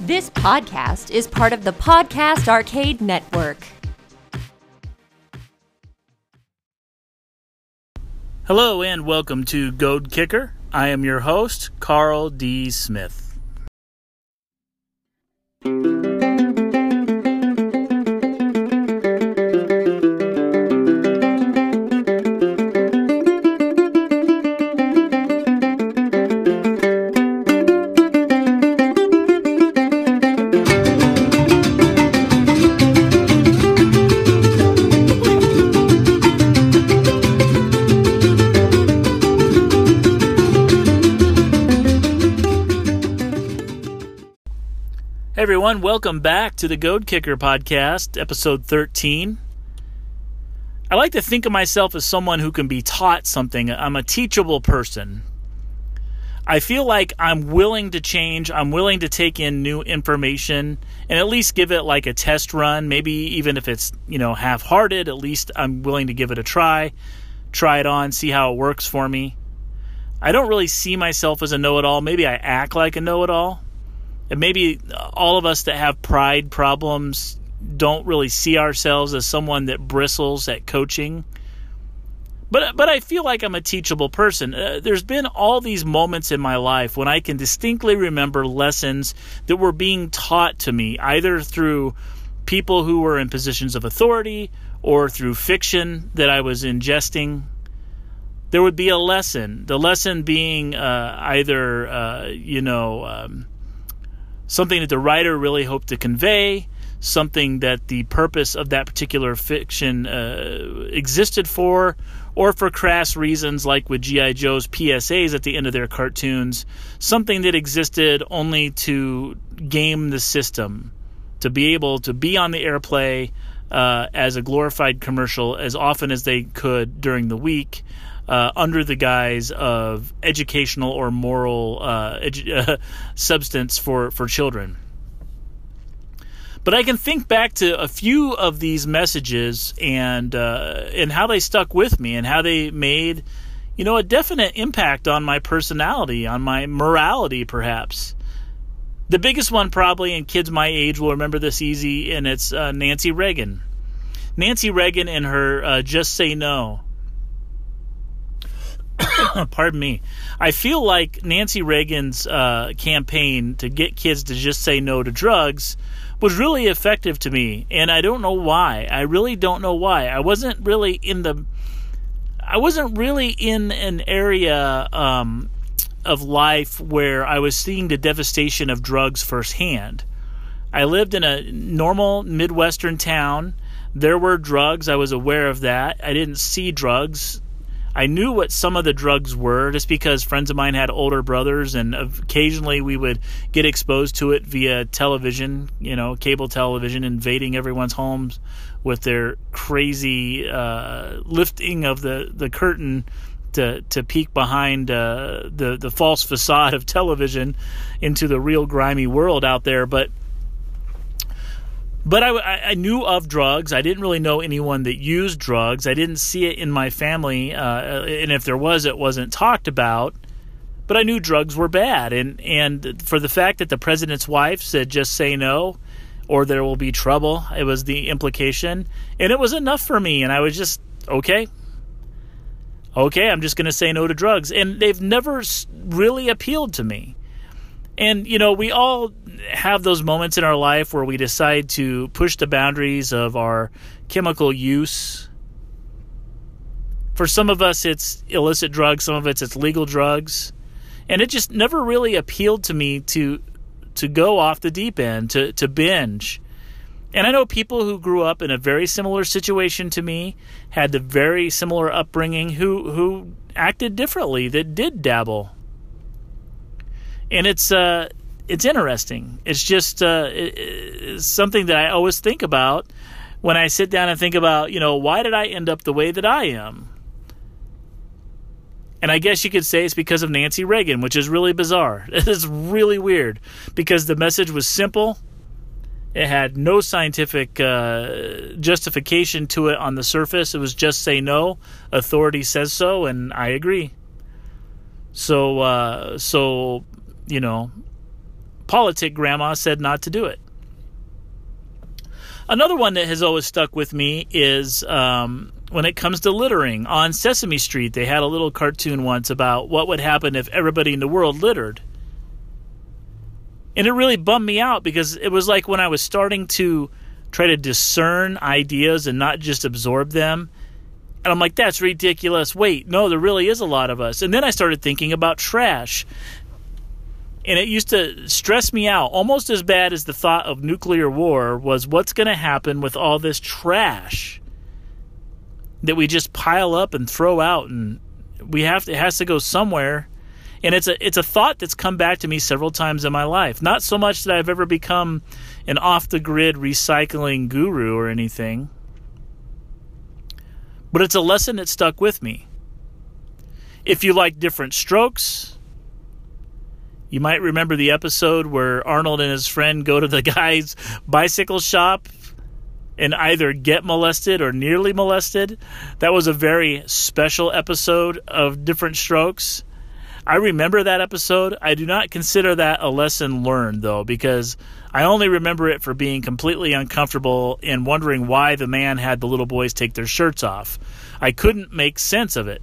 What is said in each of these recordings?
This podcast is part of the Podcast Arcade Network. Hello and welcome to Goad Kicker. I am your host, Carl D. Smith. Welcome back to the Goad Kicker podcast, episode 13. I like to think of myself as someone who can be taught something. I'm a teachable person. I feel like I'm willing to change, I'm willing to take in new information and at least give it like a test run, maybe even if it's, you know, half-hearted, at least I'm willing to give it a try, try it on, see how it works for me. I don't really see myself as a know-it-all. Maybe I act like a know-it-all and maybe all of us that have pride problems don't really see ourselves as someone that bristles at coaching. But but I feel like I'm a teachable person. Uh, there's been all these moments in my life when I can distinctly remember lessons that were being taught to me either through people who were in positions of authority or through fiction that I was ingesting. There would be a lesson. The lesson being uh, either uh, you know. Um, something that the writer really hoped to convey, something that the purpose of that particular fiction uh, existed for, or for crass reasons like with G.I. Joe's PSAs at the end of their cartoons, something that existed only to game the system, to be able to be on the airplay uh, as a glorified commercial as often as they could during the week uh, under the guise of educational or moral uh, edu- substance for, for children. But I can think back to a few of these messages and uh, and how they stuck with me and how they made, you know, a definite impact on my personality, on my morality, perhaps. The biggest one, probably, and kids my age will remember this easy, and it's uh, Nancy Reagan. Nancy Reagan and her uh, "Just Say No." pardon me. I feel like Nancy Reagan's uh, campaign to get kids to just say no to drugs was really effective to me, and I don't know why. I really don't know why. I wasn't really in the. I wasn't really in an area um, of life where I was seeing the devastation of drugs firsthand. I lived in a normal Midwestern town. There were drugs. I was aware of that. I didn't see drugs I knew what some of the drugs were just because friends of mine had older brothers, and occasionally we would get exposed to it via television, you know, cable television, invading everyone's homes with their crazy uh, lifting of the, the curtain to to peek behind uh, the the false facade of television into the real grimy world out there. But but I, I, knew of drugs. I didn't really know anyone that used drugs. I didn't see it in my family, uh, and if there was, it wasn't talked about. But I knew drugs were bad, and and for the fact that the president's wife said just say no, or there will be trouble, it was the implication, and it was enough for me. And I was just okay, okay, I'm just going to say no to drugs, and they've never really appealed to me. And, you know, we all have those moments in our life where we decide to push the boundaries of our chemical use. For some of us, it's illicit drugs, some of it's, it's legal drugs. And it just never really appealed to me to to go off the deep end, to, to binge. And I know people who grew up in a very similar situation to me, had the very similar upbringing, who who acted differently, that did dabble and it's uh, it's interesting. It's just uh, it, it's something that I always think about when I sit down and think about, you know, why did I end up the way that I am? And I guess you could say it's because of Nancy Reagan, which is really bizarre. It's really weird because the message was simple. It had no scientific uh, justification to it on the surface. It was just say no. Authority says so, and I agree. So, uh, so you know, politic grandma said not to do it. Another one that has always stuck with me is um, when it comes to littering. On Sesame Street, they had a little cartoon once about what would happen if everybody in the world littered. And it really bummed me out because it was like when I was starting to try to discern ideas and not just absorb them. And I'm like, that's ridiculous. Wait, no, there really is a lot of us. And then I started thinking about trash. And it used to stress me out almost as bad as the thought of nuclear war was what's going to happen with all this trash that we just pile up and throw out and we have to, it has to go somewhere and it's a it's a thought that's come back to me several times in my life. Not so much that I've ever become an off the grid recycling guru or anything, but it's a lesson that stuck with me. If you like different strokes, you might remember the episode where Arnold and his friend go to the guy's bicycle shop and either get molested or nearly molested. That was a very special episode of Different Strokes. I remember that episode. I do not consider that a lesson learned, though, because I only remember it for being completely uncomfortable and wondering why the man had the little boys take their shirts off. I couldn't make sense of it.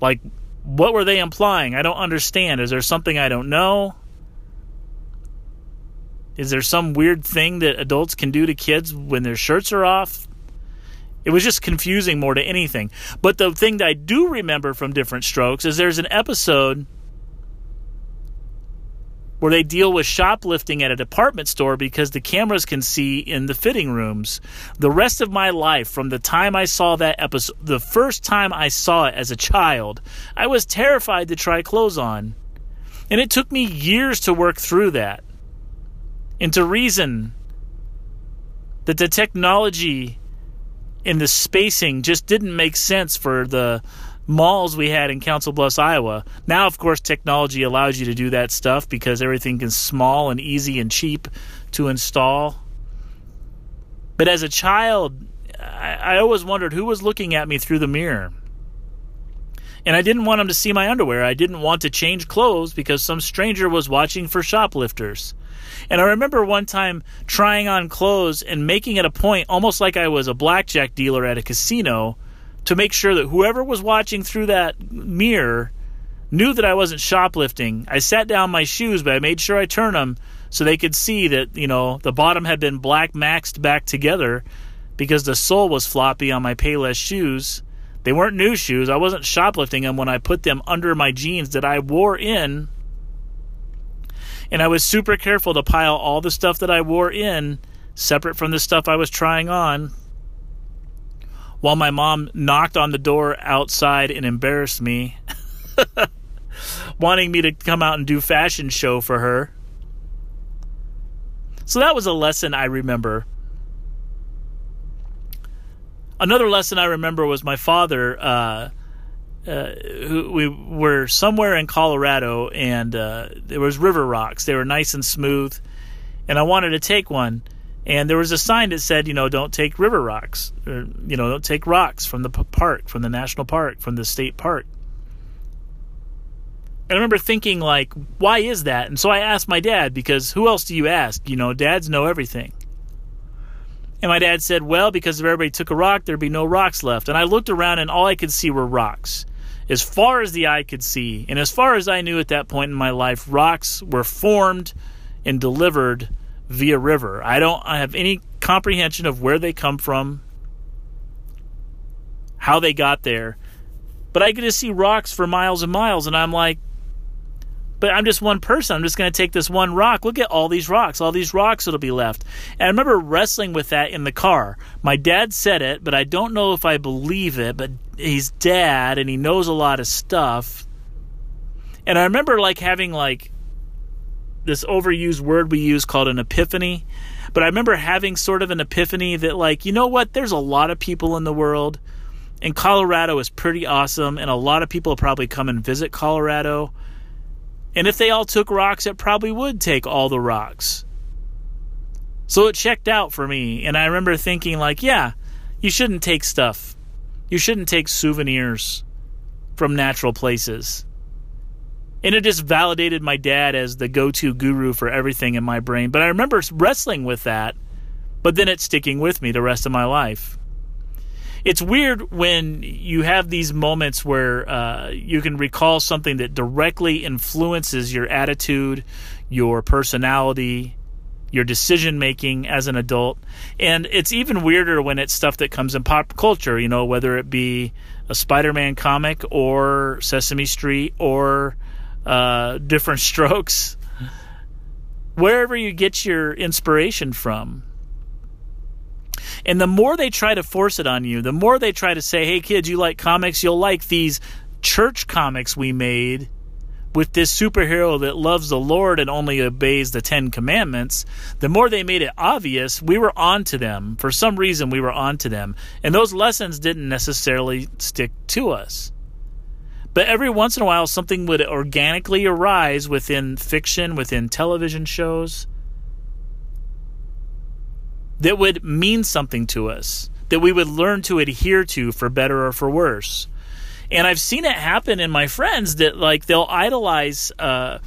Like, what were they implying? I don't understand. Is there something I don't know? Is there some weird thing that adults can do to kids when their shirts are off? It was just confusing more to anything. But the thing that I do remember from Different Strokes is there's an episode where they deal with shoplifting at a department store because the cameras can see in the fitting rooms. The rest of my life, from the time I saw that episode, the first time I saw it as a child, I was terrified to try clothes on. And it took me years to work through that and to reason that the technology and the spacing just didn't make sense for the malls we had in Council Bluffs, Iowa. Now, of course, technology allows you to do that stuff because everything is small and easy and cheap to install. But as a child, I, I always wondered who was looking at me through the mirror. And I didn't want them to see my underwear. I didn't want to change clothes because some stranger was watching for shoplifters. And I remember one time trying on clothes and making it a point, almost like I was a blackjack dealer at a casino, to make sure that whoever was watching through that mirror knew that I wasn't shoplifting. I sat down my shoes, but I made sure I turned them so they could see that, you know, the bottom had been black maxed back together because the sole was floppy on my Payless shoes. They weren't new shoes. I wasn't shoplifting them when I put them under my jeans that I wore in and I was super careful to pile all the stuff that I wore in separate from the stuff I was trying on. While my mom knocked on the door outside and embarrassed me, wanting me to come out and do fashion show for her. So that was a lesson I remember. Another lesson I remember was my father. Uh, uh, we were somewhere in Colorado, and uh, there was river rocks. They were nice and smooth, and I wanted to take one. And there was a sign that said, you know, don't take river rocks, or, you know, don't take rocks from the park, from the national park, from the state park. And I remember thinking, like, why is that? And so I asked my dad because who else do you ask? You know, dads know everything. And my dad said, well, because if everybody took a rock, there'd be no rocks left. And I looked around and all I could see were rocks as far as the eye could see, and as far as I knew at that point in my life, rocks were formed and delivered via river. I don't I have any comprehension of where they come from, how they got there, but I get just see rocks for miles and miles, and I'm like, but I'm just one person. I'm just going to take this one rock. Look at all these rocks, all these rocks that'll be left. And I remember wrestling with that in the car. My dad said it, but I don't know if I believe it. But he's dad and he knows a lot of stuff. And I remember like having like this overused word we use called an epiphany. But I remember having sort of an epiphany that like, you know what? There's a lot of people in the world and Colorado is pretty awesome and a lot of people probably come and visit Colorado and if they all took rocks, it probably would take all the rocks. So it checked out for me. And I remember thinking, like, yeah, you shouldn't take stuff. You shouldn't take souvenirs from natural places. And it just validated my dad as the go to guru for everything in my brain. But I remember wrestling with that, but then it's sticking with me the rest of my life. It's weird when you have these moments where uh, you can recall something that directly influences your attitude, your personality, your decision making as an adult. And it's even weirder when it's stuff that comes in pop culture, you know, whether it be a Spider Man comic or Sesame Street or uh, different strokes. Wherever you get your inspiration from. And the more they try to force it on you, the more they try to say, hey, kids, you like comics, you'll like these church comics we made with this superhero that loves the Lord and only obeys the Ten Commandments, the more they made it obvious, we were on to them. For some reason, we were on to them. And those lessons didn't necessarily stick to us. But every once in a while, something would organically arise within fiction, within television shows, that would mean something to us, that we would learn to adhere to for better or for worse. And I've seen it happen in my friends that like they'll idolize uh,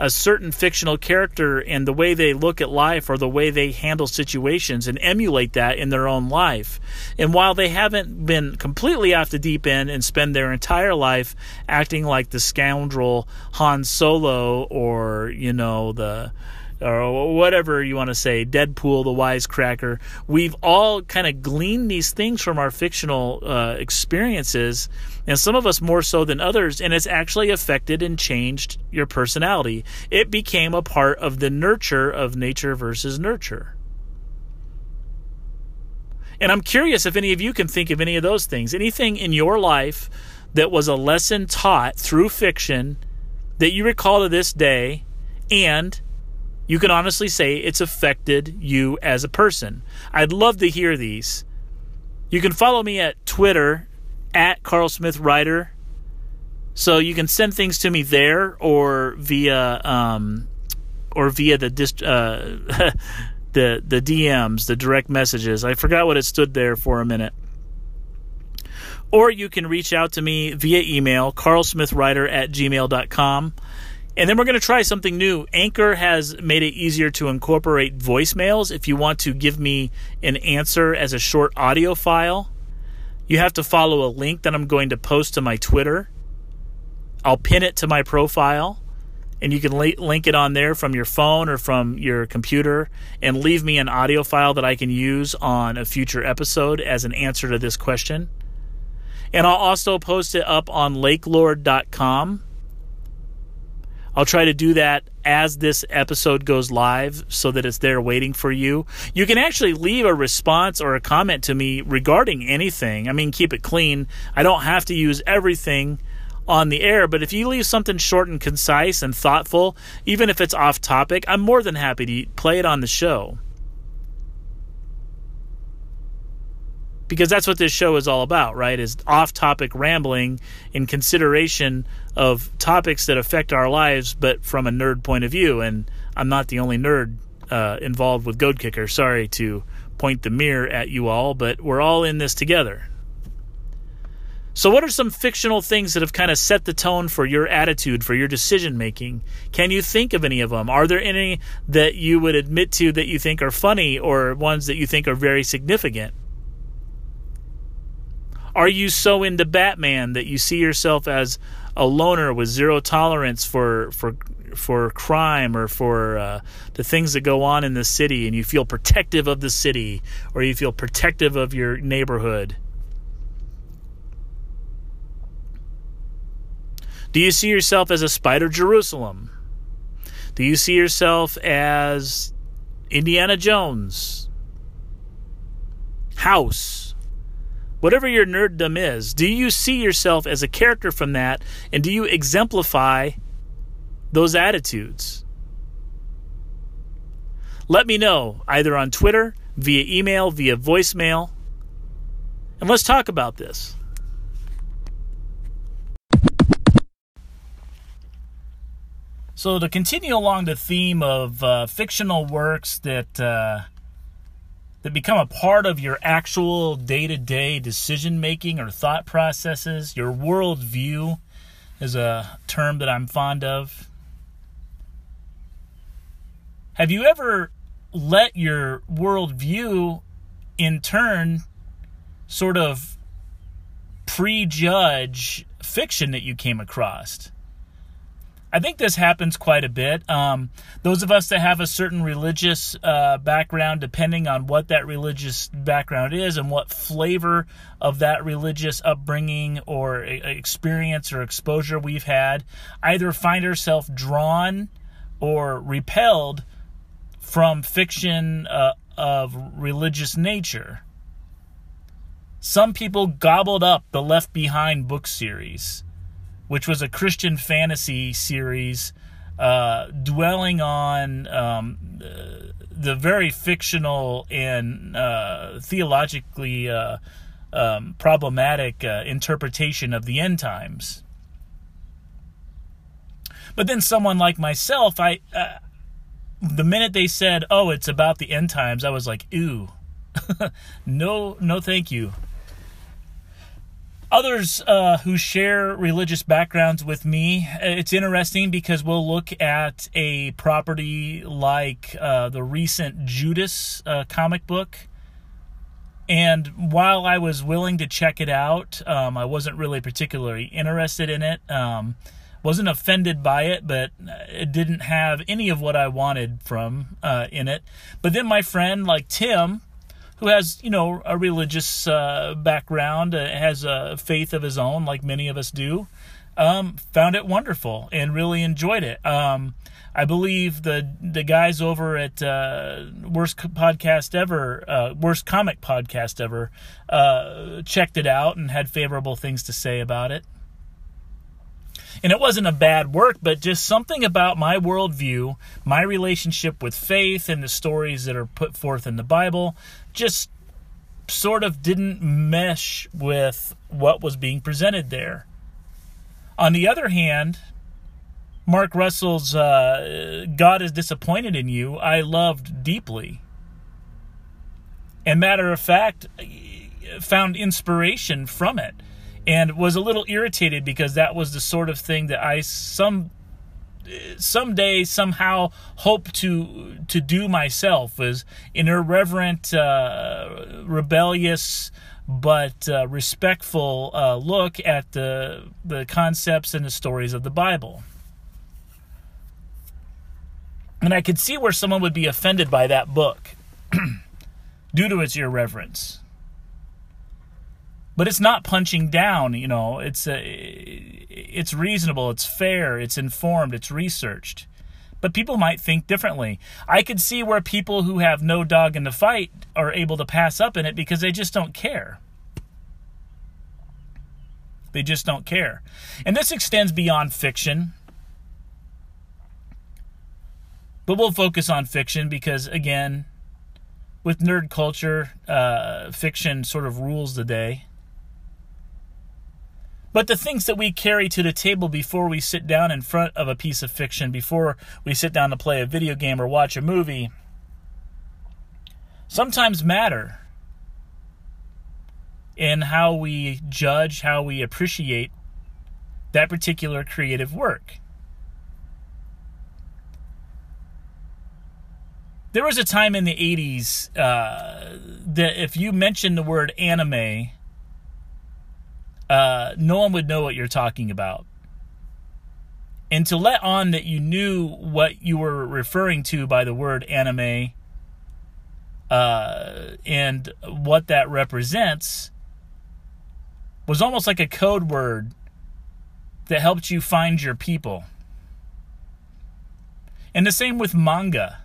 a certain fictional character and the way they look at life or the way they handle situations and emulate that in their own life. And while they haven't been completely off the deep end and spend their entire life acting like the scoundrel Han Solo or, you know, the or whatever you want to say, Deadpool, the wisecracker. We've all kind of gleaned these things from our fictional uh, experiences, and some of us more so than others, and it's actually affected and changed your personality. It became a part of the nurture of nature versus nurture. And I'm curious if any of you can think of any of those things. Anything in your life that was a lesson taught through fiction that you recall to this day and you can honestly say it's affected you as a person. I'd love to hear these. You can follow me at Twitter at Carl Smith Writer. So you can send things to me there or via um, or via the dist- uh, the the DMs, the direct messages. I forgot what it stood there for a minute. Or you can reach out to me via email, carlsmithwriter at gmail.com. And then we're going to try something new. Anchor has made it easier to incorporate voicemails. If you want to give me an answer as a short audio file, you have to follow a link that I'm going to post to my Twitter. I'll pin it to my profile, and you can link it on there from your phone or from your computer and leave me an audio file that I can use on a future episode as an answer to this question. And I'll also post it up on lakelord.com I'll try to do that as this episode goes live so that it's there waiting for you. You can actually leave a response or a comment to me regarding anything. I mean, keep it clean. I don't have to use everything on the air, but if you leave something short and concise and thoughtful, even if it's off topic, I'm more than happy to play it on the show. because that's what this show is all about, right? Is off topic rambling in consideration of topics that affect our lives, but from a nerd point of view. And I'm not the only nerd uh, involved with Goad Kicker. Sorry to point the mirror at you all, but we're all in this together. So, what are some fictional things that have kind of set the tone for your attitude, for your decision making? Can you think of any of them? Are there any that you would admit to that you think are funny or ones that you think are very significant? Are you so into Batman that you see yourself as a loner with zero tolerance for for for crime or for uh, the things that go on in the city, and you feel protective of the city, or you feel protective of your neighborhood? Do you see yourself as a Spider Jerusalem? Do you see yourself as Indiana Jones? House? Whatever your nerddom is, do you see yourself as a character from that and do you exemplify those attitudes? Let me know either on Twitter, via email, via voicemail, and let's talk about this. So, to continue along the theme of uh, fictional works that uh, that become a part of your actual day to day decision making or thought processes, your worldview. is a term that I'm fond of. Have you ever let your worldview, in turn, sort of prejudge fiction that you came across? I think this happens quite a bit. Um, those of us that have a certain religious uh, background, depending on what that religious background is and what flavor of that religious upbringing or experience or exposure we've had, either find ourselves drawn or repelled from fiction uh, of religious nature. Some people gobbled up the Left Behind book series which was a Christian fantasy series uh, dwelling on um, the very fictional and uh, theologically uh, um, problematic uh, interpretation of the end times. But then someone like myself, I uh, the minute they said, "Oh, it's about the end times," I was like, "Ooh, no, no, thank you." Others uh, who share religious backgrounds with me, it's interesting because we'll look at a property like uh, the recent Judas uh, comic book. And while I was willing to check it out, um, I wasn't really particularly interested in it. Um, wasn't offended by it, but it didn't have any of what I wanted from uh, in it. But then my friend, like Tim, who has, you know, a religious uh, background, uh, has a faith of his own, like many of us do, um, found it wonderful and really enjoyed it. Um, I believe the the guys over at uh, Worst Podcast Ever, uh, Worst Comic Podcast Ever, uh, checked it out and had favorable things to say about it. And it wasn't a bad work, but just something about my worldview, my relationship with faith, and the stories that are put forth in the Bible just sort of didn't mesh with what was being presented there. On the other hand, Mark Russell's uh, God is Disappointed in You, I loved deeply. And matter of fact, found inspiration from it and was a little irritated because that was the sort of thing that I some someday somehow hope to to do myself was an irreverent, uh, rebellious but uh, respectful uh, look at the the concepts and the stories of the Bible. And I could see where someone would be offended by that book due to its irreverence but it's not punching down you know. It's a, it's reasonable it's fair it's informed it's researched. But people might think differently. I could see where people who have no dog in the fight are able to pass up in it because they just don't care. They just don't care. And this extends beyond fiction. But we'll focus on fiction because again with nerd culture uh, fiction sort of rules the day but the things that we carry to the table before we sit down in front of a piece of fiction, before we sit down to play a video game or watch a movie, sometimes matter in how we judge, how we appreciate that particular creative work. There was a time in the 80s uh, that if you mentioned the word anime, uh, no one would know what you're talking about. And to let on that you knew what you were referring to by the word anime uh, and what that represents was almost like a code word that helped you find your people. And the same with manga.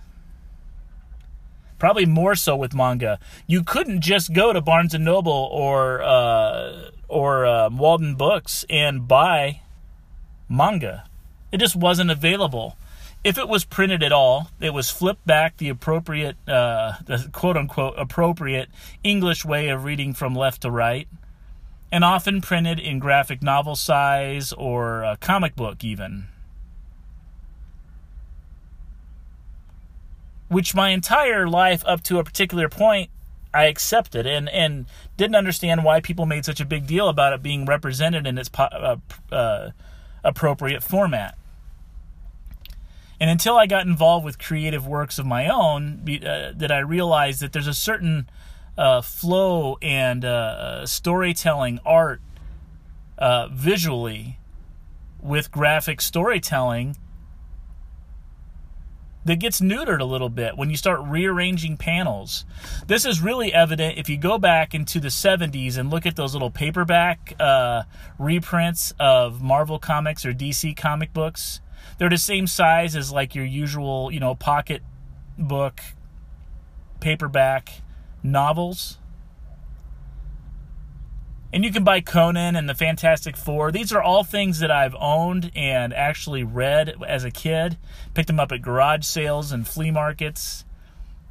Probably more so with manga. You couldn't just go to Barnes and Noble or uh, or uh, Waldenbooks and buy manga. It just wasn't available. If it was printed at all, it was flipped back the appropriate, uh, the quote unquote appropriate English way of reading from left to right, and often printed in graphic novel size or a comic book, even. Which my entire life up to a particular point I accepted and and didn't understand why people made such a big deal about it being represented in its uh, uh, appropriate format. And until I got involved with creative works of my own, uh, that I realized that there's a certain uh, flow and uh, storytelling art uh, visually with graphic storytelling that gets neutered a little bit when you start rearranging panels. This is really evident if you go back into the 70s and look at those little paperback uh, reprints of Marvel comics or DC comic books. They're the same size as like your usual, you know, pocket book paperback novels. And you can buy Conan and the Fantastic Four. These are all things that I've owned and actually read as a kid. Picked them up at garage sales and flea markets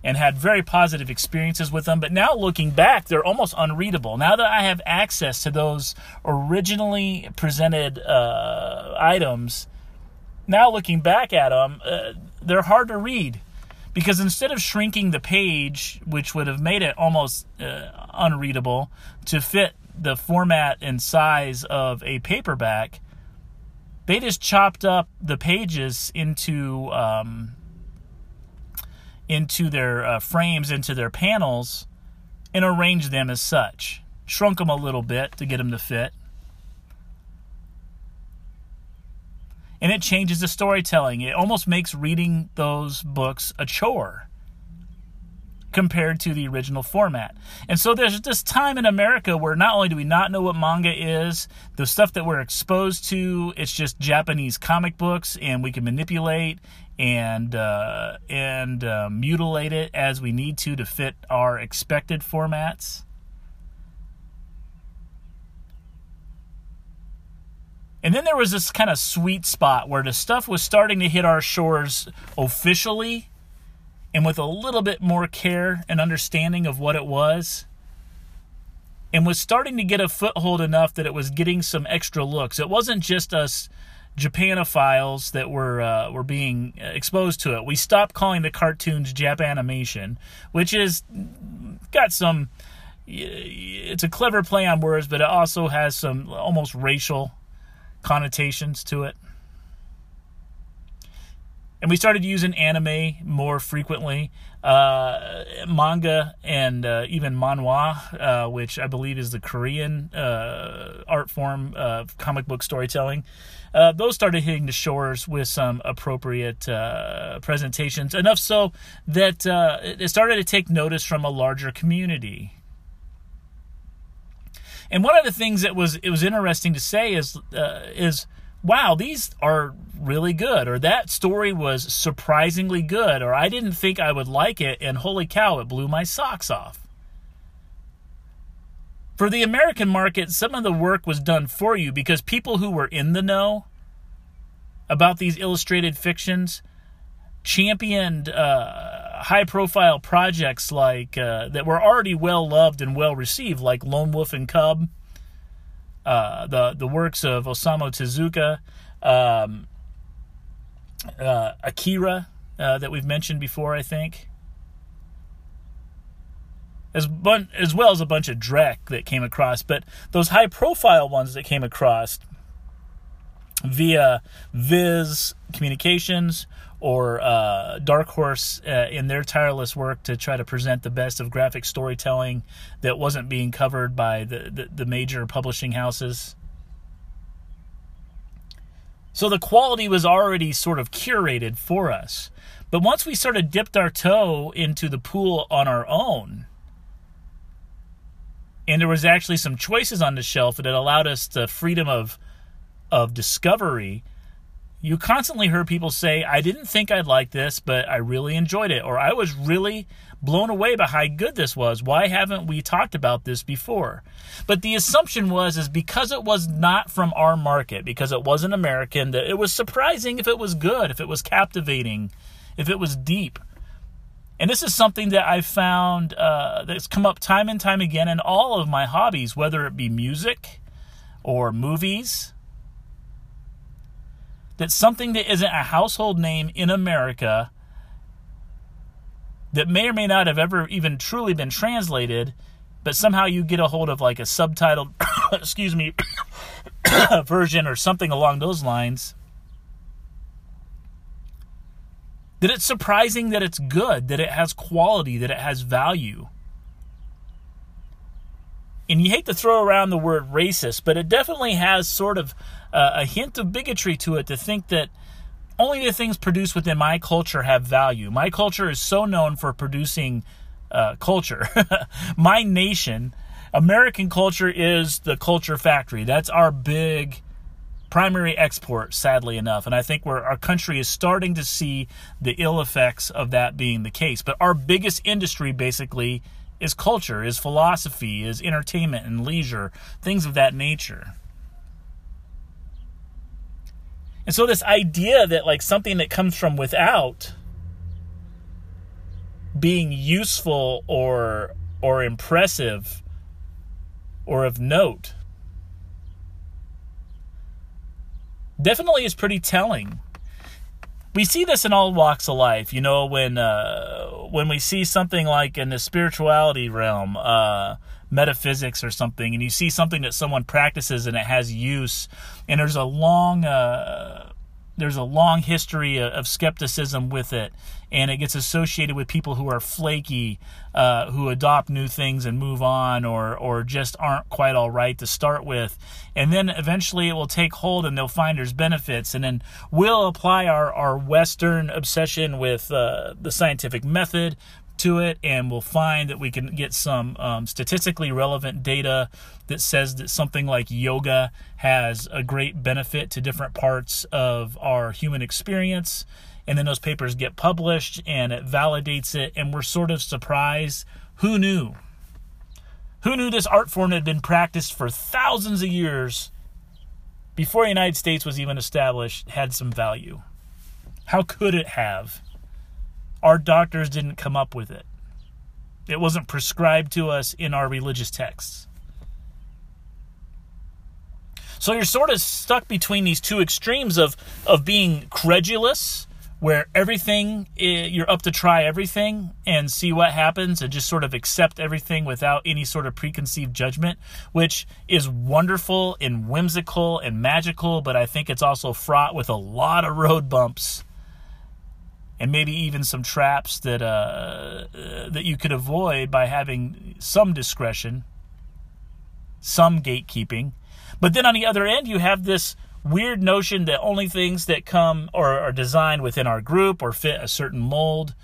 and had very positive experiences with them. But now looking back, they're almost unreadable. Now that I have access to those originally presented uh, items, now looking back at them, uh, they're hard to read because instead of shrinking the page, which would have made it almost uh, unreadable, to fit the format and size of a paperback, they just chopped up the pages into um, into their uh, frames, into their panels, and arranged them as such. Shrunk them a little bit to get them to fit. And it changes the storytelling. It almost makes reading those books a chore compared to the original format. And so there's this time in America where not only do we not know what manga is, the stuff that we're exposed to, it's just Japanese comic books, and we can manipulate and uh, and uh, mutilate it as we need to to fit our expected formats. And then there was this kind of sweet spot where the stuff was starting to hit our shores officially and with a little bit more care and understanding of what it was and was starting to get a foothold enough that it was getting some extra looks. It wasn't just us Japanophiles that were uh, were being exposed to it. We stopped calling the cartoons Japanimation, which is got some. It's a clever play on words, but it also has some almost racial connotations to it and we started using anime more frequently. Uh, manga and uh, even manhwa, uh, which I believe is the Korean uh, art form of comic book storytelling. Uh, those started hitting the shores with some appropriate uh, presentations, enough so that it started to take notice from a larger community. And one of the things that was it was interesting to say is is wow, these are really good, or that story was surprisingly good, or I didn't think I would like it, and holy cow, it blew my socks off. For the American market, some of the work was done for you because people who were in the know about these illustrated fictions championed uh, high profile projects like uh, that were already well loved and well received, like Lone Wolf and Cub uh, the the works of Osamu Tezuka, um, uh, Akira uh, that we've mentioned before, I think, as bun- as well as a bunch of Drek that came across, but those high profile ones that came across via Viz Communications or uh, Dark Horse uh, in their tireless work to try to present the best of graphic storytelling that wasn't being covered by the, the, the major publishing houses. So the quality was already sort of curated for us. But once we sort of dipped our toe into the pool on our own, and there was actually some choices on the shelf that allowed us the freedom of of discovery you constantly heard people say, I didn't think I'd like this, but I really enjoyed it, or I was really blown away by how good this was. Why haven't we talked about this before? But the assumption was is because it was not from our market, because it wasn't American, that it was surprising if it was good, if it was captivating, if it was deep. And this is something that I've found uh, that's come up time and time again in all of my hobbies, whether it be music or movies that something that isn't a household name in America that may or may not have ever even truly been translated, but somehow you get a hold of like a subtitled, excuse me, version or something along those lines. That it's surprising that it's good, that it has quality, that it has value. And you hate to throw around the word racist, but it definitely has sort of uh, a hint of bigotry to it to think that only the things produced within my culture have value. My culture is so known for producing uh, culture. my nation, American culture, is the culture factory. That's our big primary export, sadly enough. And I think where our country is starting to see the ill effects of that being the case. But our biggest industry basically is culture, is philosophy, is entertainment and leisure, things of that nature. And so this idea that like something that comes from without being useful or or impressive or of note definitely is pretty telling. We see this in all walks of life, you know, when uh, when we see something like in the spirituality realm, uh, metaphysics or something, and you see something that someone practices and it has use, and there's a long uh, there's a long history of skepticism with it, and it gets associated with people who are flaky, uh, who adopt new things and move on, or or just aren't quite all right to start with, and then eventually it will take hold and they'll find there's benefits, and then we'll apply our our Western obsession with uh, the scientific method, to it, and we'll find that we can get some um, statistically relevant data that says that something like yoga has a great benefit to different parts of our human experience. And then those papers get published and it validates it, and we're sort of surprised. Who knew? Who knew this art form had been practiced for thousands of years before the United States was even established had some value? How could it have? Our doctors didn't come up with it. It wasn't prescribed to us in our religious texts. So you're sort of stuck between these two extremes of of being credulous, where everything eh, you're up to try everything and see what happens, and just sort of accept everything without any sort of preconceived judgment, which is wonderful and whimsical and magical, but I think it's also fraught with a lot of road bumps and maybe even some traps that uh, uh, that you could avoid by having some discretion, some gatekeeping. But then on the other end, you have this weird notion that only things that come or are designed within our group or fit a certain mold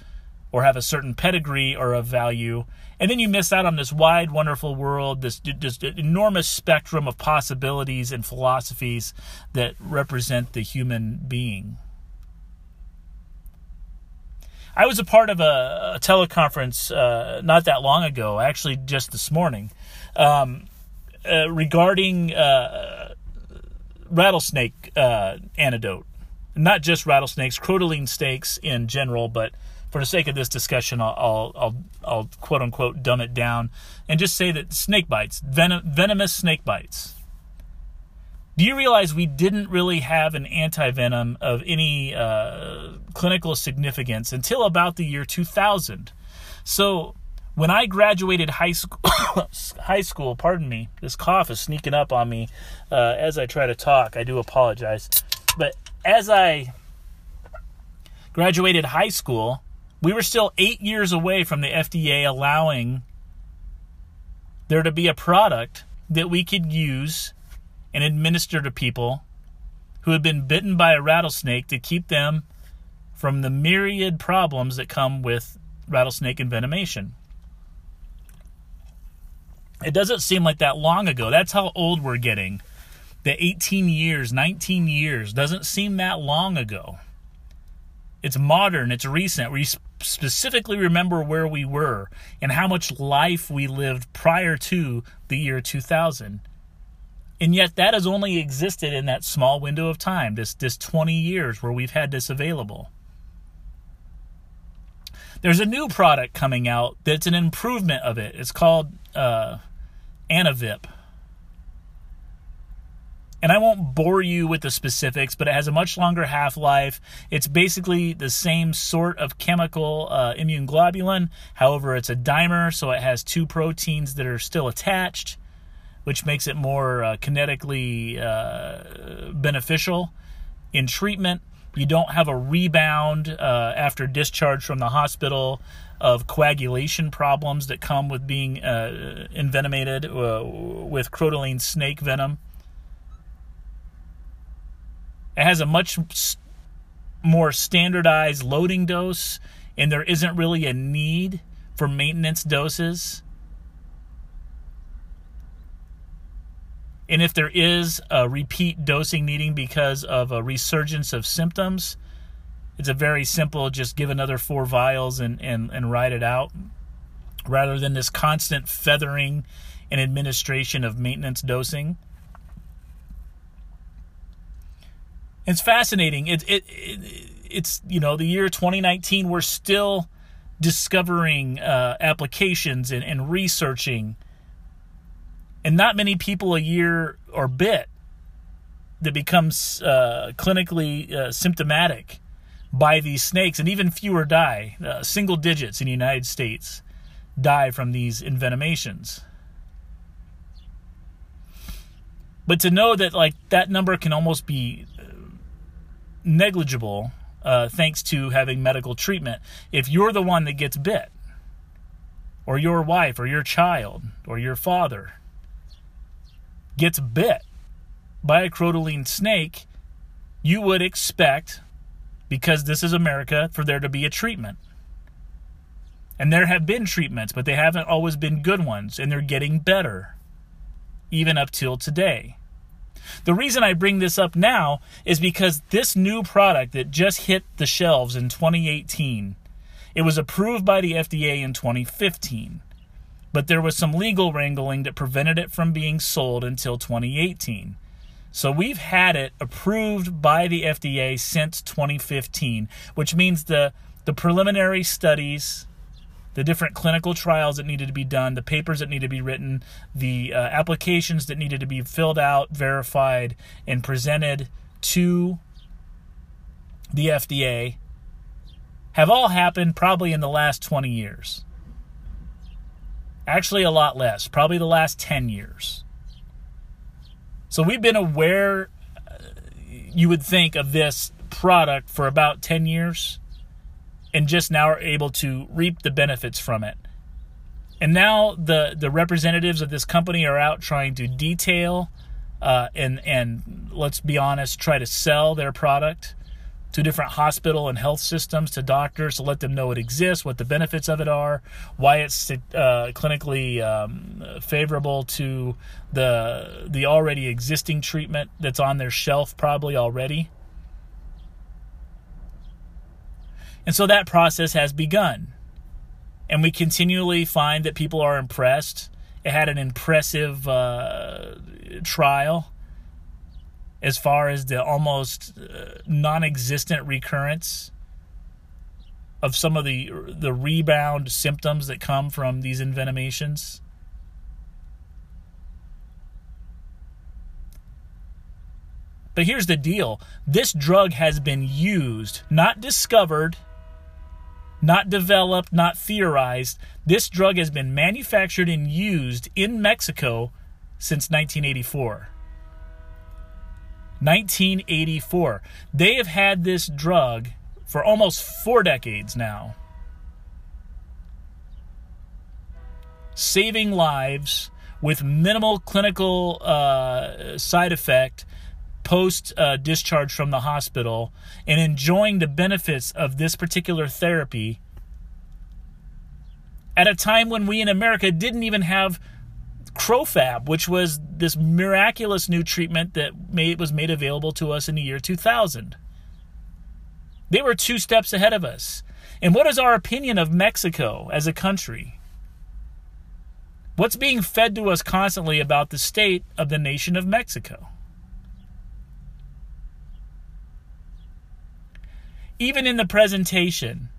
or have a certain pedigree are of value. And then you miss out on this wide, wonderful world, this, this enormous spectrum of possibilities and philosophies that represent the human being. I was a part of a, a teleconference uh, not that long ago, actually just this morning, um, uh, regarding uh, rattlesnake uh, antidote. Not just rattlesnakes, crotaline snakes in general, but for the sake of this discussion, I'll, I'll, I'll, I'll quote unquote dumb it down and just say that snake bites, venom, venomous snake bites, do you realize we didn't really have an antivenom of any uh, clinical significance until about the year 2000? So when I graduated high school, high school, pardon me, this cough is sneaking up on me uh, as I try to talk. I do apologize, but as I graduated high school, we were still eight years away from the FDA allowing there to be a product that we could use and administer to people who had been bitten by a rattlesnake to keep them from the myriad problems that come with rattlesnake envenomation. It doesn't seem like that long ago. That's how old we're getting. The 18 years, 19 years doesn't seem that long ago. It's modern, it's recent. We specifically remember where we were and how much life we lived prior to the year 2000. And yet that has only existed in that small window of time, this, this 20 years where we've had this available. There's a new product coming out that's an improvement of it. It's called uh, Anavip. And I won't bore you with the specifics, but it has a much longer half life. It's basically the same sort of chemical uh, immune globulin. However, it's a dimer, so it has two proteins that are still attached which makes it more uh, kinetically uh, beneficial in treatment. You don't have a rebound uh, after discharge from the hospital of coagulation problems that come with being uh, envenomated uh, with crotaline snake venom. It has a much more standardized loading dose, and there isn't really a need for maintenance doses. And if there is a repeat dosing needing because of a resurgence of symptoms, it's a very simple just give another four vials and, and, and ride it out rather than this constant feathering and administration of maintenance dosing. It's fascinating. It, it, it it's you know the year 2019. We're still discovering uh, applications and, and researching and not many people a year or bit that becomes uh, clinically uh, symptomatic by these snakes, and even fewer die. Uh, single digits in the United States die from these envenomations. But to know that like that number can almost be uh, negligible uh, thanks to having medical treatment. If you're the one that gets bit, or your wife, or your child, or your father, gets bit by a crotaline snake, you would expect, because this is America, for there to be a treatment. And there have been treatments, but they haven't always been good ones, and they're getting better, even up till today. The reason I bring this up now is because this new product that just hit the shelves in 2018, it was approved by the FDA in 2015 but there was some legal wrangling that prevented it from being sold until 2018. So we've had it approved by the FDA since 2015, which means the the preliminary studies, the different clinical trials that needed to be done, the papers that needed to be written, the uh, applications that needed to be filled out, verified, and presented to the FDA have all happened probably in the last 20 years. Actually, a lot less, probably the last 10 years. So we've been aware, uh, you would think, of this product for about 10 years and just now are able to reap the benefits from it. And now the, the representatives of this company are out trying to detail uh, and, and let's be honest, try to sell their product to different hospital and health systems to doctors to let them know it exists, what the benefits of it are, why it's uh, clinically um, favorable to the the already existing treatment that's on their shelf probably already. And so that process has begun. And we continually find that people are impressed. It had an impressive uh, trial as far as the almost uh, non-existent recurrence of some of the the rebound symptoms that come from these envenomations. But here's the deal. This drug has been used, not discovered, not developed, not theorized. This drug has been manufactured and used in Mexico since 1984. 1984. They have had this drug for almost four decades now, saving lives with minimal clinical uh, side effect post uh, discharge from the hospital and enjoying the benefits of this particular therapy at a time when we in America didn't even have Crofab, which was this miraculous new treatment that made, was made available to us in the year 2000. They were two steps ahead of us. And what is our opinion of Mexico as a country? What's being fed to us constantly about the state of the nation of Mexico? Even in the presentation,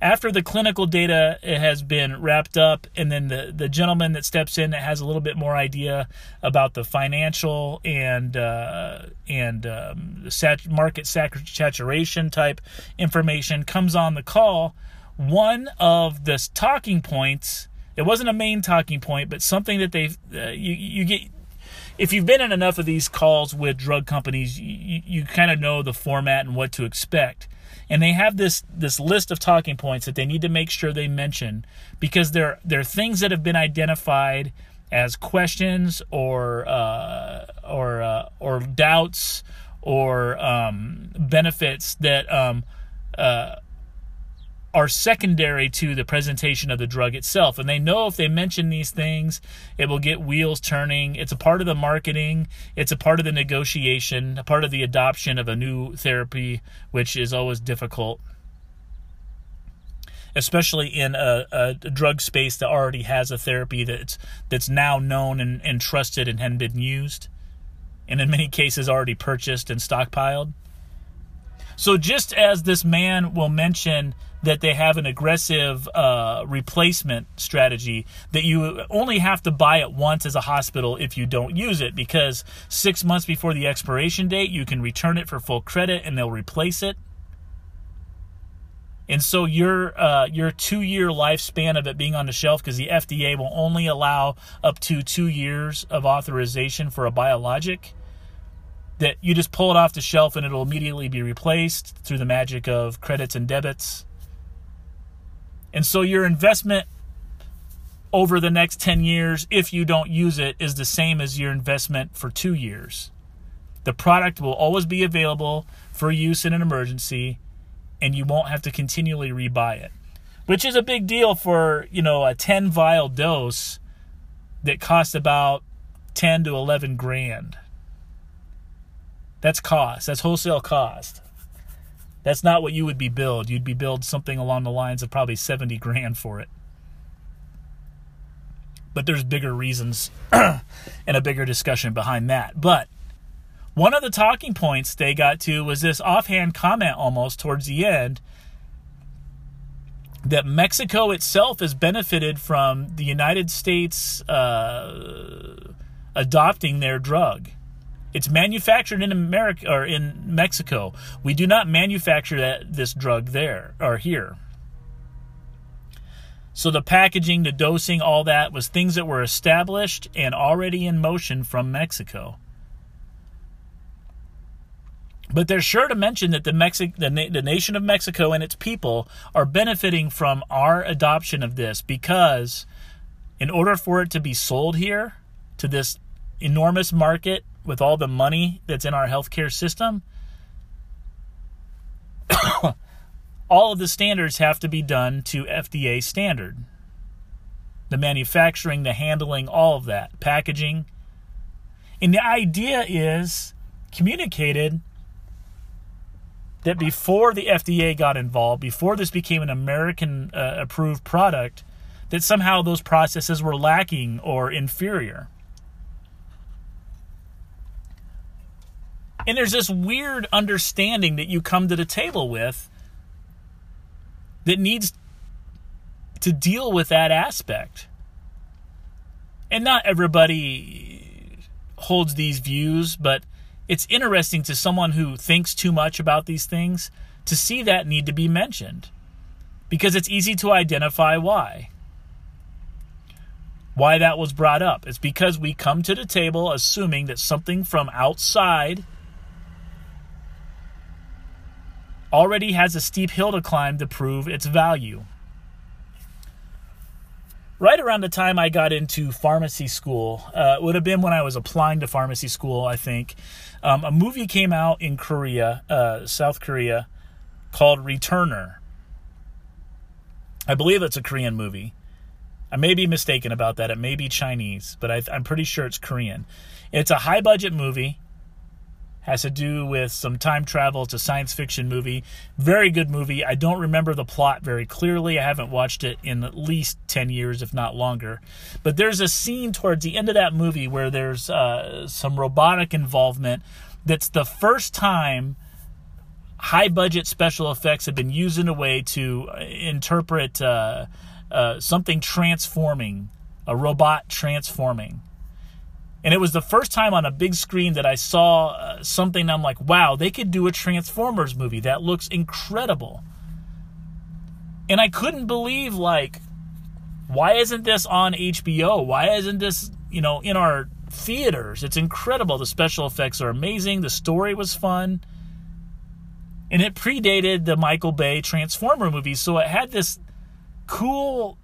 after the clinical data has been wrapped up and then the, the gentleman that steps in that has a little bit more idea about the financial and uh, and um, sat- market saturation type information comes on the call one of the talking points It wasn't a main talking point, but something that they uh, you you get if you've been in enough of these calls with drug companies, you, you kind of know the format and what to expect. And they have this this list of talking points that they need to make sure they mention because they're they're things that have been identified as questions or uh, or uh, or doubts or um, benefits that um, uh, are secondary to the presentation of the drug itself. And they know if they mention these things, it will get wheels turning. It's a part of the marketing, it's a part of the negotiation, a part of the adoption of a new therapy, which is always difficult. Especially in a, a drug space that already has a therapy that's that's now known and, and trusted and had been used, and in many cases already purchased and stockpiled. So just as this man will mention that they have an aggressive uh, replacement strategy that you only have to buy it once as a hospital if you don't use it because six months before the expiration date you can return it for full credit and they'll replace it. And so your uh, your two year lifespan of it being on the shelf because the FDA will only allow up to two years of authorization for a biologic that you just pull it off the shelf and it'll immediately be replaced through the magic of credits and debits and so your investment over the next 10 years, if you don't use it, is the same as your investment for two years. The product will always be available for use in an emergency, and you won't have to continually rebuy it, which is a big deal for, you know, a 10 vial dose that costs about 10 to 11 grand. That's cost, that's wholesale cost. That's not what you would be billed. You'd be billed something along the lines of probably 70 grand for it. But there's bigger reasons and a bigger discussion behind that. But one of the talking points they got to was this offhand comment almost towards the end that Mexico itself has benefited from the United States uh, adopting their drug. It's manufactured in America or in Mexico. We do not manufacture that this drug there or here. So the packaging, the dosing, all that was things that were established and already in motion from Mexico. But they're sure to mention that the, Mexi- the, na- the nation of Mexico and its people are benefiting from our adoption of this because, in order for it to be sold here to this enormous market with all the money that's in our healthcare system, all of the standards have to be done to FDA standard. The manufacturing, the handling, all of that, packaging. And the idea is communicated that before the FDA got involved, before this became an American uh, approved product, that somehow those processes were lacking or inferior. And there's this weird understanding that you come to the table with that needs to deal with that aspect. And not everybody holds these views, but it's interesting to someone who thinks too much about these things to see that need to be mentioned because it's easy to identify why. Why that was brought up. It's because we come to the table assuming that something from outside already has a steep hill to climb to prove its value. Right around the time I got into pharmacy school, uh, would have been when I was applying to pharmacy school, I think, um, a movie came out in Korea, uh, South Korea, called Returner. I believe it's a Korean movie. I may be mistaken about that. It may be Chinese, but I, I'm pretty sure it's Korean. It's a high budget movie has to do with some time travel. It's a science fiction movie. Very good movie. I don't remember the plot very clearly. I haven't watched it in at least 10 years, if not longer. But there's a scene towards the end of that movie where there's uh, some robotic involvement that's the first time high budget special effects have been used in a way to uh, interpret uh, uh, something transforming, a robot transforming. And it was the first time on a big screen that I saw uh, something I'm like, wow, they could do a Transformers movie. That looks incredible. And I couldn't believe, like, Why isn't this on HBO? Why isn't this, you know, in our theaters? It's incredible. The special effects are amazing. The story was fun. And it predated the Michael Bay Transformer movies, so it had this cool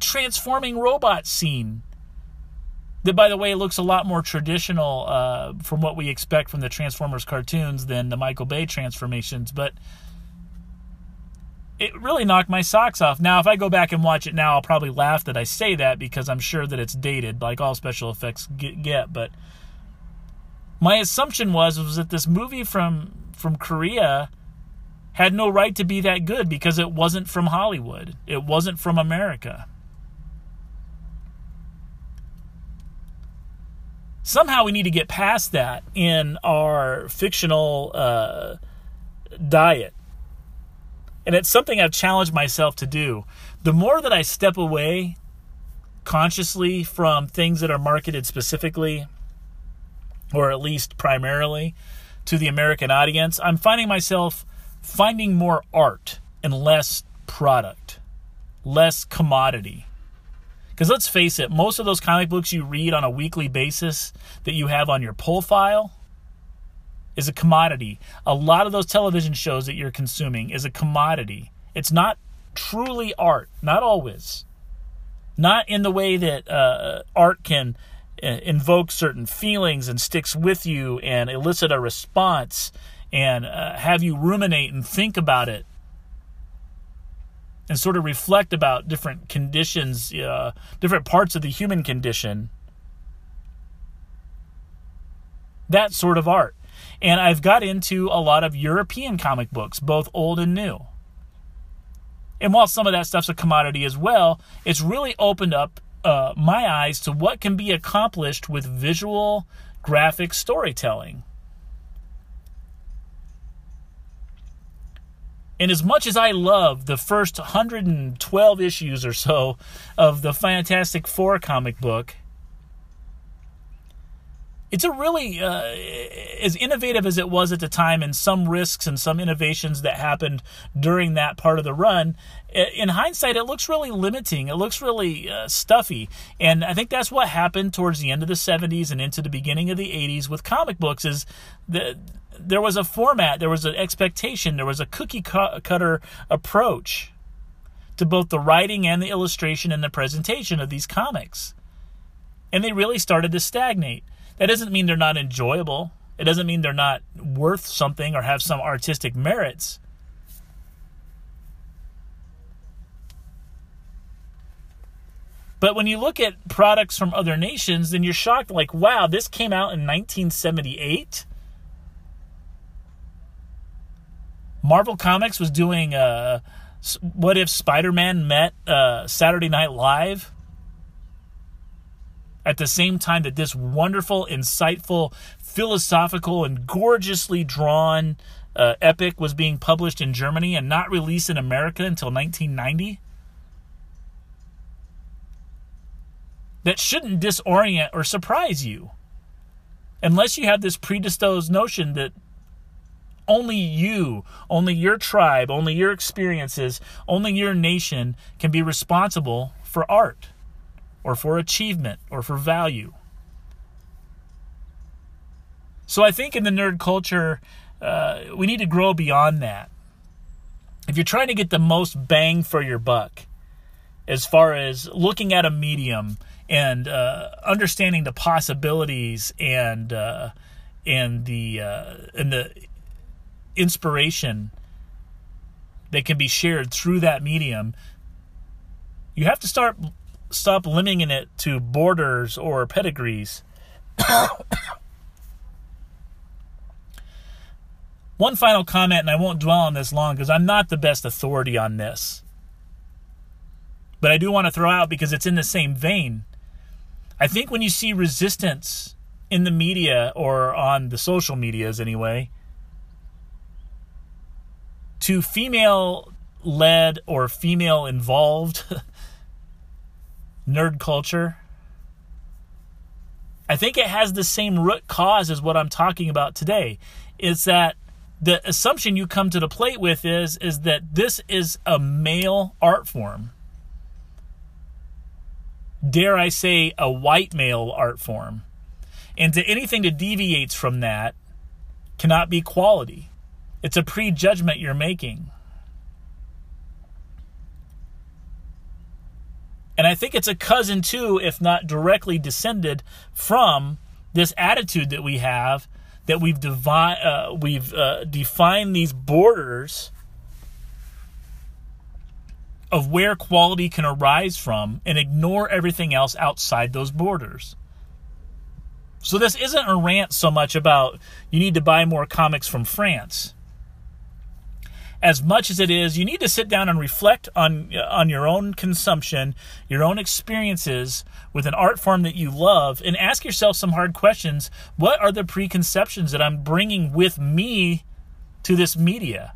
transforming robot scene that by the way looks a lot more traditional uh, from what we expect from the transformers cartoons than the michael bay transformations but it really knocked my socks off. Now if i go back and watch it now i'll probably laugh that i say that because i'm sure that it's dated like all special effects get but my assumption was was that this movie from from korea had no right to be that good because it wasn't from hollywood. It wasn't from america somehow we need to get past that in our fictional uh, diet. And it's something I've challenged myself to do. The more that I step away consciously from things that are marketed specifically, or at least primarily, to the American audience, I'm finding myself finding more art and less product, less commodity. Because let's face it, most of those comic books you read on a weekly basis that you have on your pull file is a commodity. A lot of those television shows that you're consuming is a commodity. It's not truly art, not always. Not in the way that uh, art can uh, invoke certain feelings and sticks with you and elicit a response and uh, have you ruminate and think about it and sort of reflect about different conditions, uh, different parts of the human condition. That sort of art. And I've got into a lot of European comic books, both old and new. And while some of that stuff's a commodity as well, it's really opened up uh, my eyes to what can be accomplished with visual graphic storytelling. And as much as I love the first 112 issues or so of the Fantastic Four comic book, it's a really uh, as innovative as it was at the time and some risks and some innovations that happened during that part of the run in hindsight it looks really limiting it looks really uh, stuffy and i think that's what happened towards the end of the 70s and into the beginning of the 80s with comic books is the there was a format, there was an expectation, there was a cookie cutter approach to both the writing and the illustration and the presentation of these comics. And they really started to stagnate. That doesn't mean they're not enjoyable. It doesn't mean they're not worth something or have some artistic merits. But when you look at products from other nations, then you're shocked like, wow, this came out in 1978 Marvel Comics was doing uh, what if Spider-Man met uh, Saturday Night Live at the same time that this wonderful, insightful, philosophical, and gorgeously drawn uh, epic was being published in Germany and not released in America until 1990? That shouldn't disorient or surprise you. Unless you have this predisposed notion that only you, only your tribe, only your experiences, only your nation can be responsible for art or for achievement or for value. So I think in the nerd culture, uh, we need to grow beyond that. If you're trying to get the most bang for your buck, as far as looking at a medium and uh, understanding the possibilities and uh, and the uh, and the inspiration that can be shared through that medium, you have to start stop limiting it to borders or pedigrees. One final comment, and I won't dwell on this long because I'm not the best authority on this. But I do want to throw out because it's in the same vein. I think when you see resistance in the media or on the social medias anyway, to female led or female involved nerd culture. I think it has the same root cause as what I'm talking about today. Is that the assumption you come to the plate with is is that this is a male art form. dare I say, a white male art form. And to anything that deviates from that cannot be quality. It's a prejudgment you're making. And I think it's a cousin too, if not directly descended from this attitude that we have that we've uh, we've uh, defined these borders of where quality can arise from and ignore everything else outside those borders. So this isn't a rant so much about you need to buy more comics from France as much as it is you need to sit down and reflect on uh, on your own consumption, your own experiences with an art form that you love and ask yourself some hard questions. What are the preconceptions that I'm bringing with me to this media?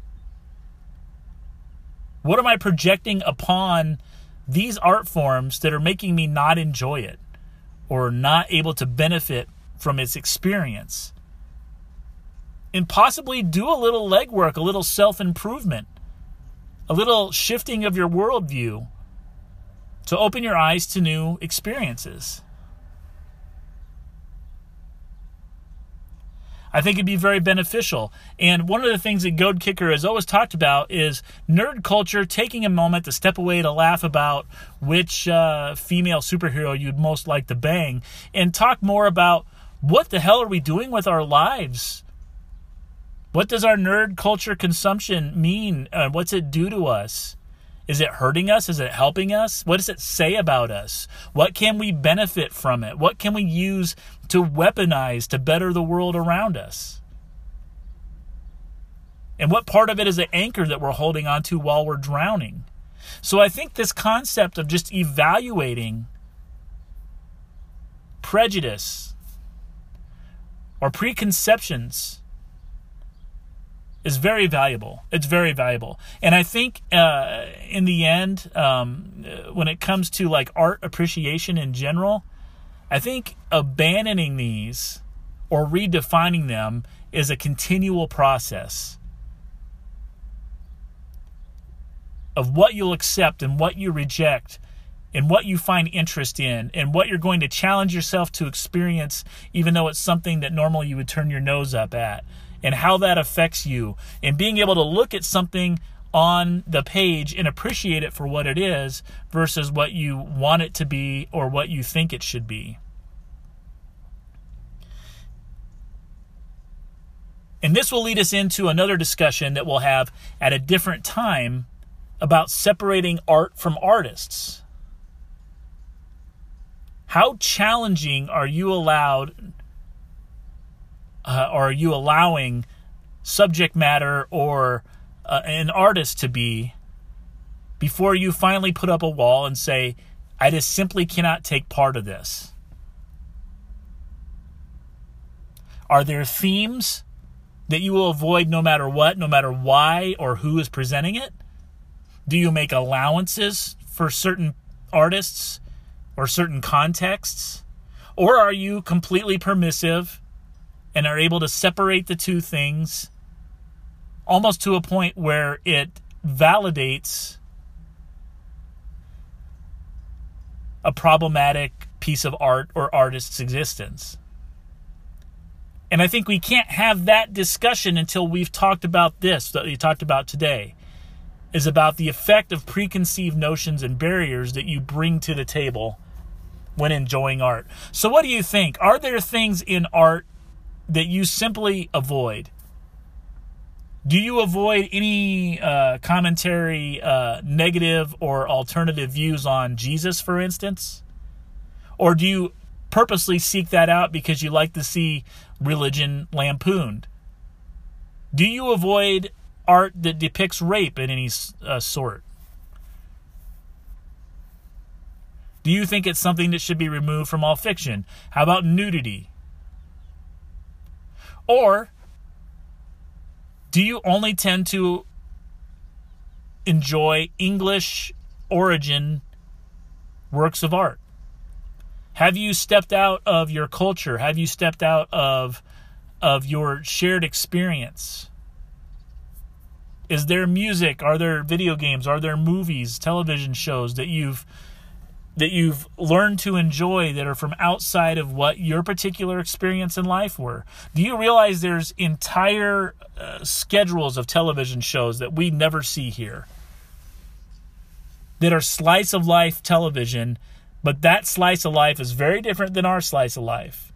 What am I projecting upon these art forms that are making me not enjoy it or not able to benefit from its experience? And possibly do a little legwork, a little self improvement, a little shifting of your worldview to open your eyes to new experiences. I think it'd be very beneficial. And one of the things that Goad Kicker has always talked about is nerd culture, taking a moment to step away to laugh about which uh, female superhero you'd most like to bang, and talk more about what the hell are we doing with our lives what does our nerd culture consumption mean? Uh, what's it do to us? Is it hurting us? Is it helping us? What does it say about us? What can we benefit from it? What can we use to weaponize to better the world around us? And what part of it is an anchor that we're holding onto while we're drowning? So I think this concept of just evaluating prejudice or preconceptions is very valuable. It's very valuable, and I think uh, in the end, um, when it comes to like art appreciation in general, I think abandoning these or redefining them is a continual process of what you'll accept and what you reject and what you find interest in and what you're going to challenge yourself to experience even though it's something that normally you would turn your nose up at and how that affects you and being able to look at something on the page and appreciate it for what it is versus what you want it to be or what you think it should be. And this will lead us into another discussion that we'll have at a different time about separating art from artists. How challenging are you allowed uh, or are you allowing subject matter or uh, an artist to be before you finally put up a wall and say, I just simply cannot take part of this? Are there themes that you will avoid no matter what, no matter why or who is presenting it? Do you make allowances for certain artists or certain contexts? Or are you completely permissive and are able to separate the two things almost to a point where it validates a problematic piece of art or artist's existence. And I think we can't have that discussion until we've talked about this that we talked about today is about the effect of preconceived notions and barriers that you bring to the table when enjoying art. So what do you think? Are there things in art that you simply avoid? Do you avoid any uh, commentary, uh, negative or alternative views on Jesus, for instance? Or do you purposely seek that out because you like to see religion lampooned? Do you avoid art that depicts rape in any uh, sort? Do you think it's something that should be removed from all fiction? How about nudity? Or do you only tend to enjoy English origin works of art? Have you stepped out of your culture? Have you stepped out of of your shared experience? Is there music? Are there video games? Are there movies, television shows that you've that you've learned to enjoy that are from outside of what your particular experience in life were? Do you realize there's entire uh, schedules of television shows that we never see here that are slice of life television, but that slice of life is very different than our slice of life?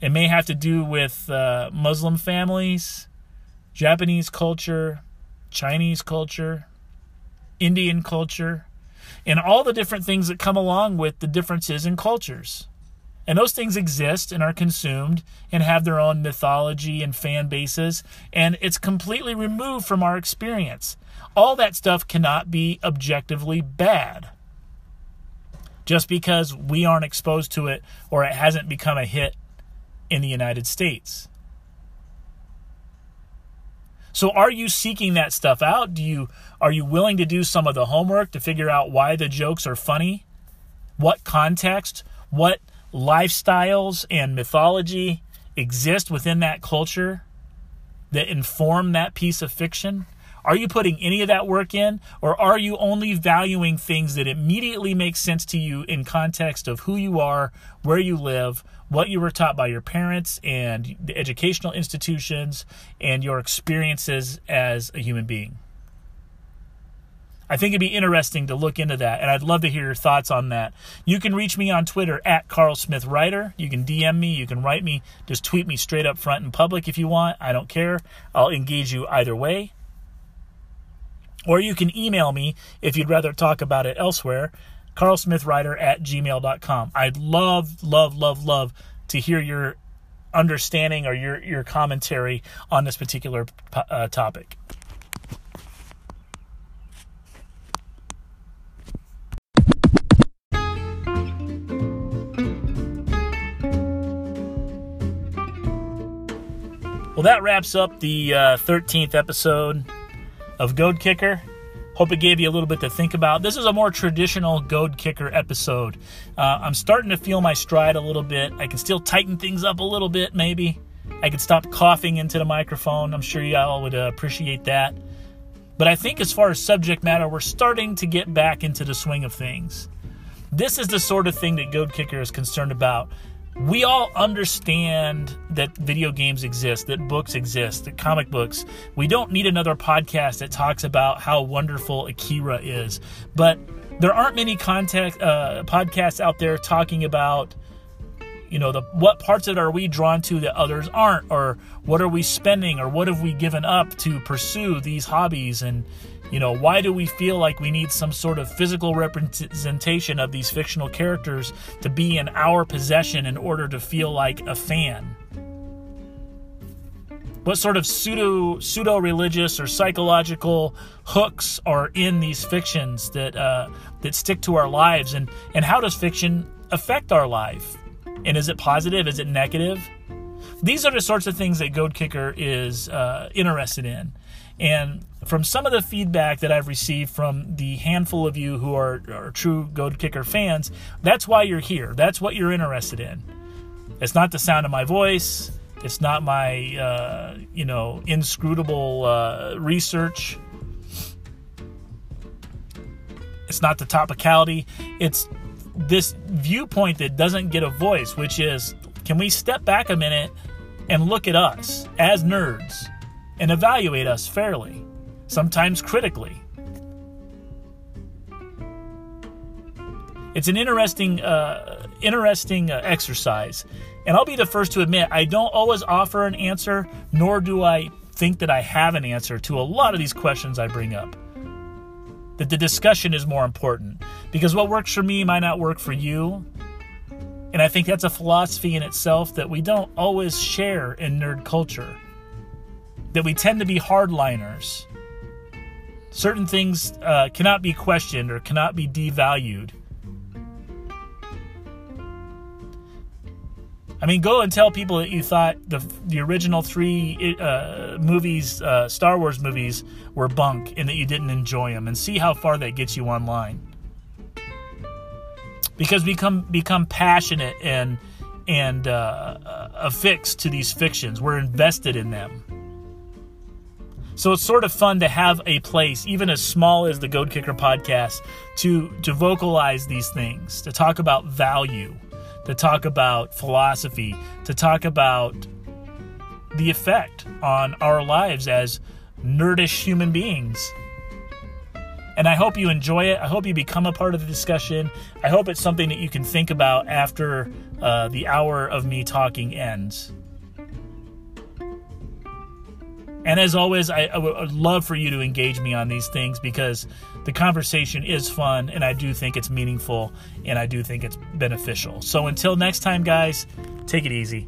It may have to do with uh, Muslim families, Japanese culture, Chinese culture, Indian culture and all the different things that come along with the differences in cultures. And those things exist and are consumed and have their own mythology and fan bases, and it's completely removed from our experience. All that stuff cannot be objectively bad just because we aren't exposed to it or it hasn't become a hit in the United States. So are you seeking that stuff out? Do you are you willing to do some of the homework to figure out why the jokes are funny? What context, what lifestyles and mythology exist within that culture that inform that piece of fiction? Are you putting any of that work in, or are you only valuing things that immediately make sense to you in context of who you are, where you live, what you were taught by your parents and the educational institutions, and your experiences as a human being? I think it'd be interesting to look into that, and I'd love to hear your thoughts on that. You can reach me on Twitter at Carl Smith Writer. You can DM me, you can write me, just tweet me straight up front in public if you want. I don't care. I'll engage you either way. Or you can email me if you'd rather talk about it elsewhere, carlsmithwriter at gmail.com. I'd love, love, love, love to hear your understanding or your, your commentary on this particular uh, topic. Well, that wraps up the uh, 13th episode of Goad Kicker. Hope it gave you a little bit to think about. This is a more traditional Goad Kicker episode. Uh, I'm starting to feel my stride a little bit. I can still tighten things up a little bit, maybe. I can stop coughing into the microphone. I'm sure y'all would uh, appreciate that. But I think as far as subject matter, we're starting to get back into the swing of things. This is the sort of thing that Goad Kicker is concerned about we all understand that video games exist, that books exist, that comic books. We don't need another podcast that talks about how wonderful Akira is. But there aren't many contact, uh, podcasts out there talking about, you know, the what parts of it are we drawn to that others aren't, or what are we spending, or what have we given up to pursue these hobbies and you know, why do we feel like we need some sort of physical representation of these fictional characters to be in our possession in order to feel like a fan? What sort of pseudo pseudo religious or psychological hooks are in these fictions that uh, that stick to our lives, and and how does fiction affect our life? And is it positive? Is it negative? These are the sorts of things that Goad Kicker is uh, interested in. And from some of the feedback that I've received from the handful of you who are, are true Goad Kicker fans, that's why you're here. That's what you're interested in. It's not the sound of my voice. It's not my, uh, you know, inscrutable uh, research. It's not the topicality. It's this viewpoint that doesn't get a voice, which is can we step back a minute and look at us as nerds and evaluate us fairly, sometimes critically. It's an interesting, uh, interesting uh, exercise, and I'll be the first to admit I don't always offer an answer, nor do I think that I have an answer to a lot of these questions I bring up. That the discussion is more important because what works for me might not work for you. And I think that's a philosophy in itself that we don't always share in nerd culture that we tend to be hardliners. Certain things uh, cannot be questioned or cannot be devalued. I mean, go and tell people that you thought the the original three uh, movies, uh, Star Wars movies, were bunk and that you didn't enjoy them, and see how far that gets you online. Because we become become passionate and and uh, affixed to these fictions, we're invested in them. So it's sort of fun to have a place, even as small as the Goad Kicker podcast, to to vocalize these things, to talk about value, to talk about philosophy, to talk about the effect on our lives as nerdish human beings. And I hope you enjoy it. I hope you become a part of the discussion. I hope it's something that you can think about after uh, the hour of me talking ends. And as always, I, I would love for you to engage me on these things because the conversation is fun and I do think it's meaningful and I do think it's beneficial. So until next time, guys, take it easy.